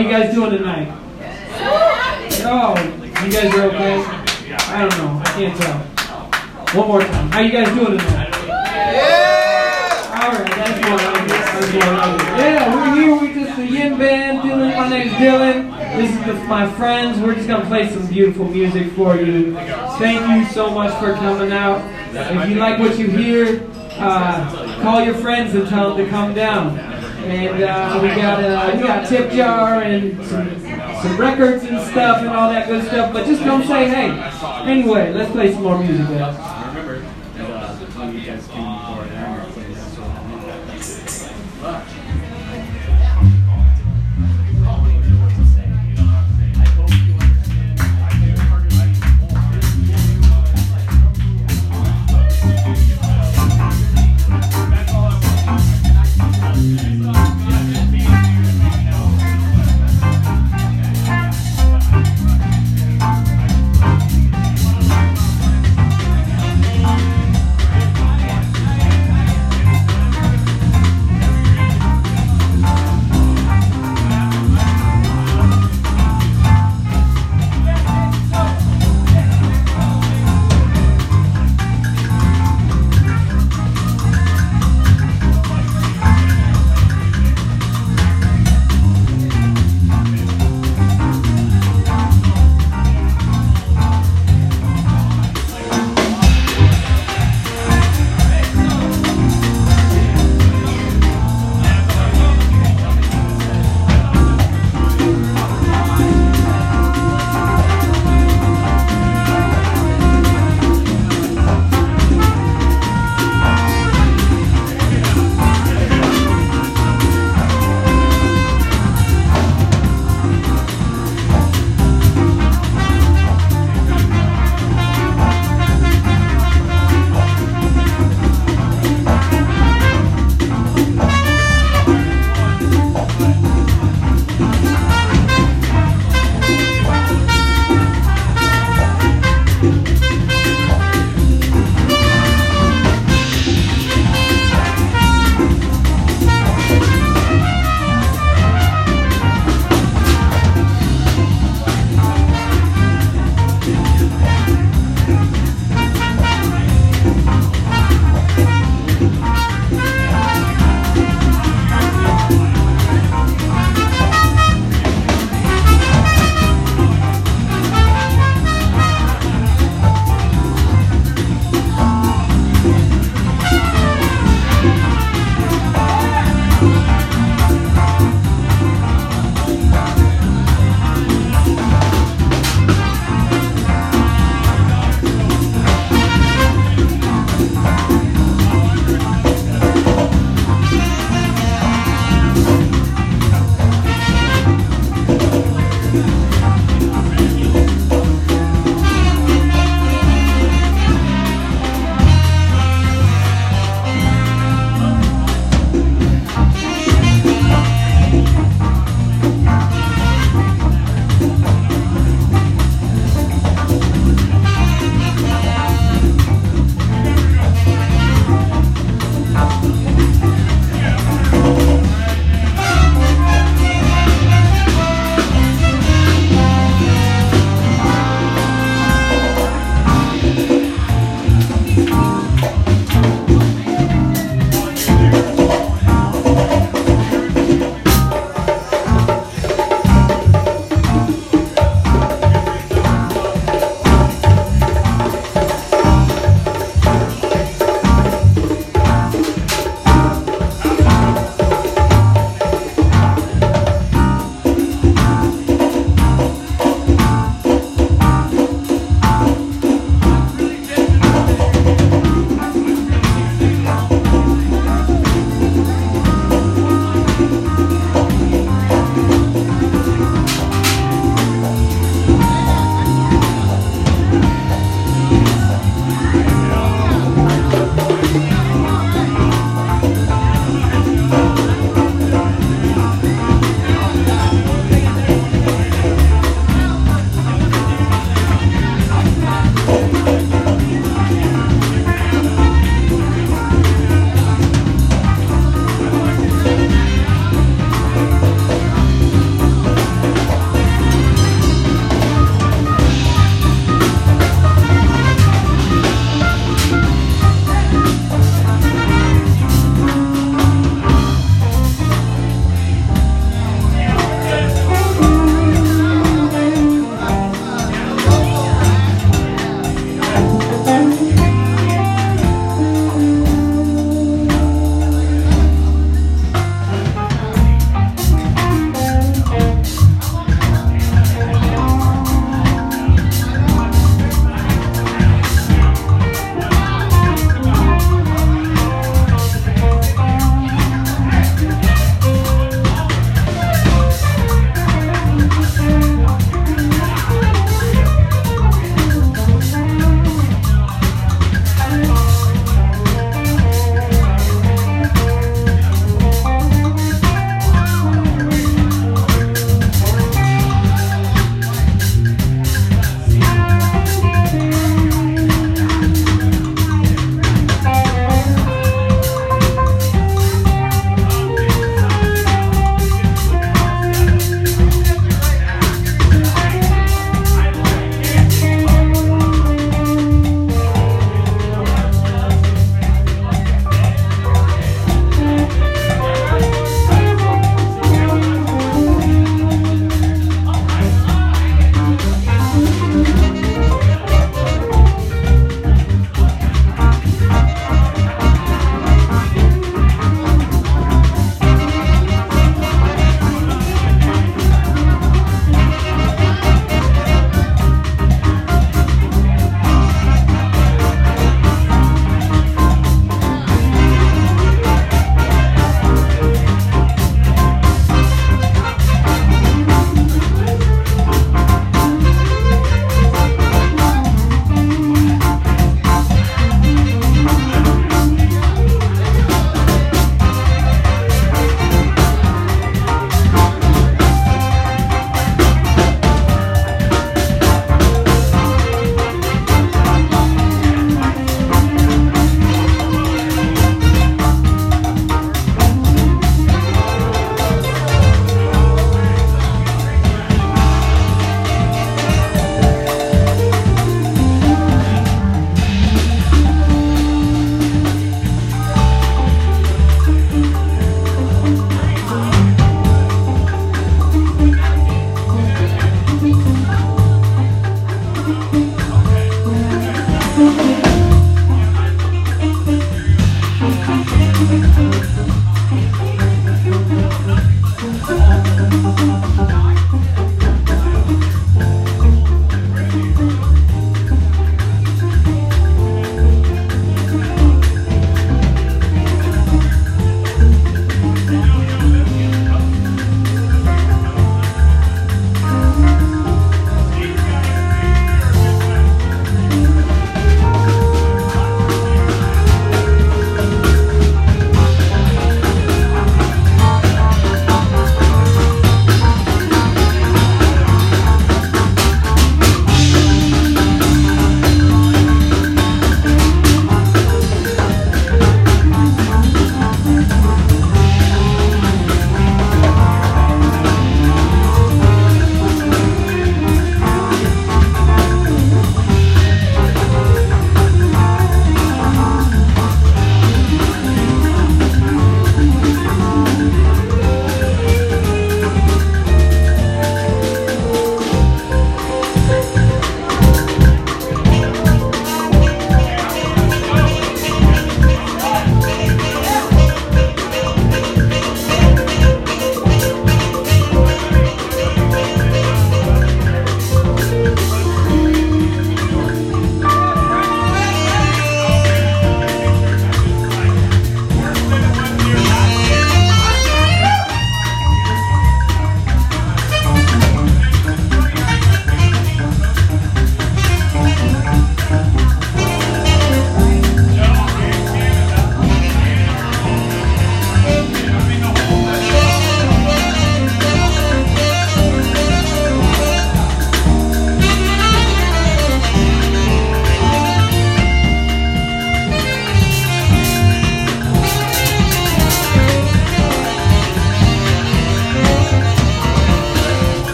you guys doing tonight? Oh, you guys are okay? I don't know. I can't tell. One more time. How you guys doing tonight? All right, that's. That's. Yeah, we're here. We just the Yin Band. Dylan, my name's Dylan. This is the, my friends. We're just gonna play some beautiful music for you. Thank you so much for coming out. If you like what you hear, uh, call your friends and tell them to come down. And uh, we got uh, we got tip jar and some, some records and stuff and all that good stuff. But just come say hey. Anyway, let's play some more music.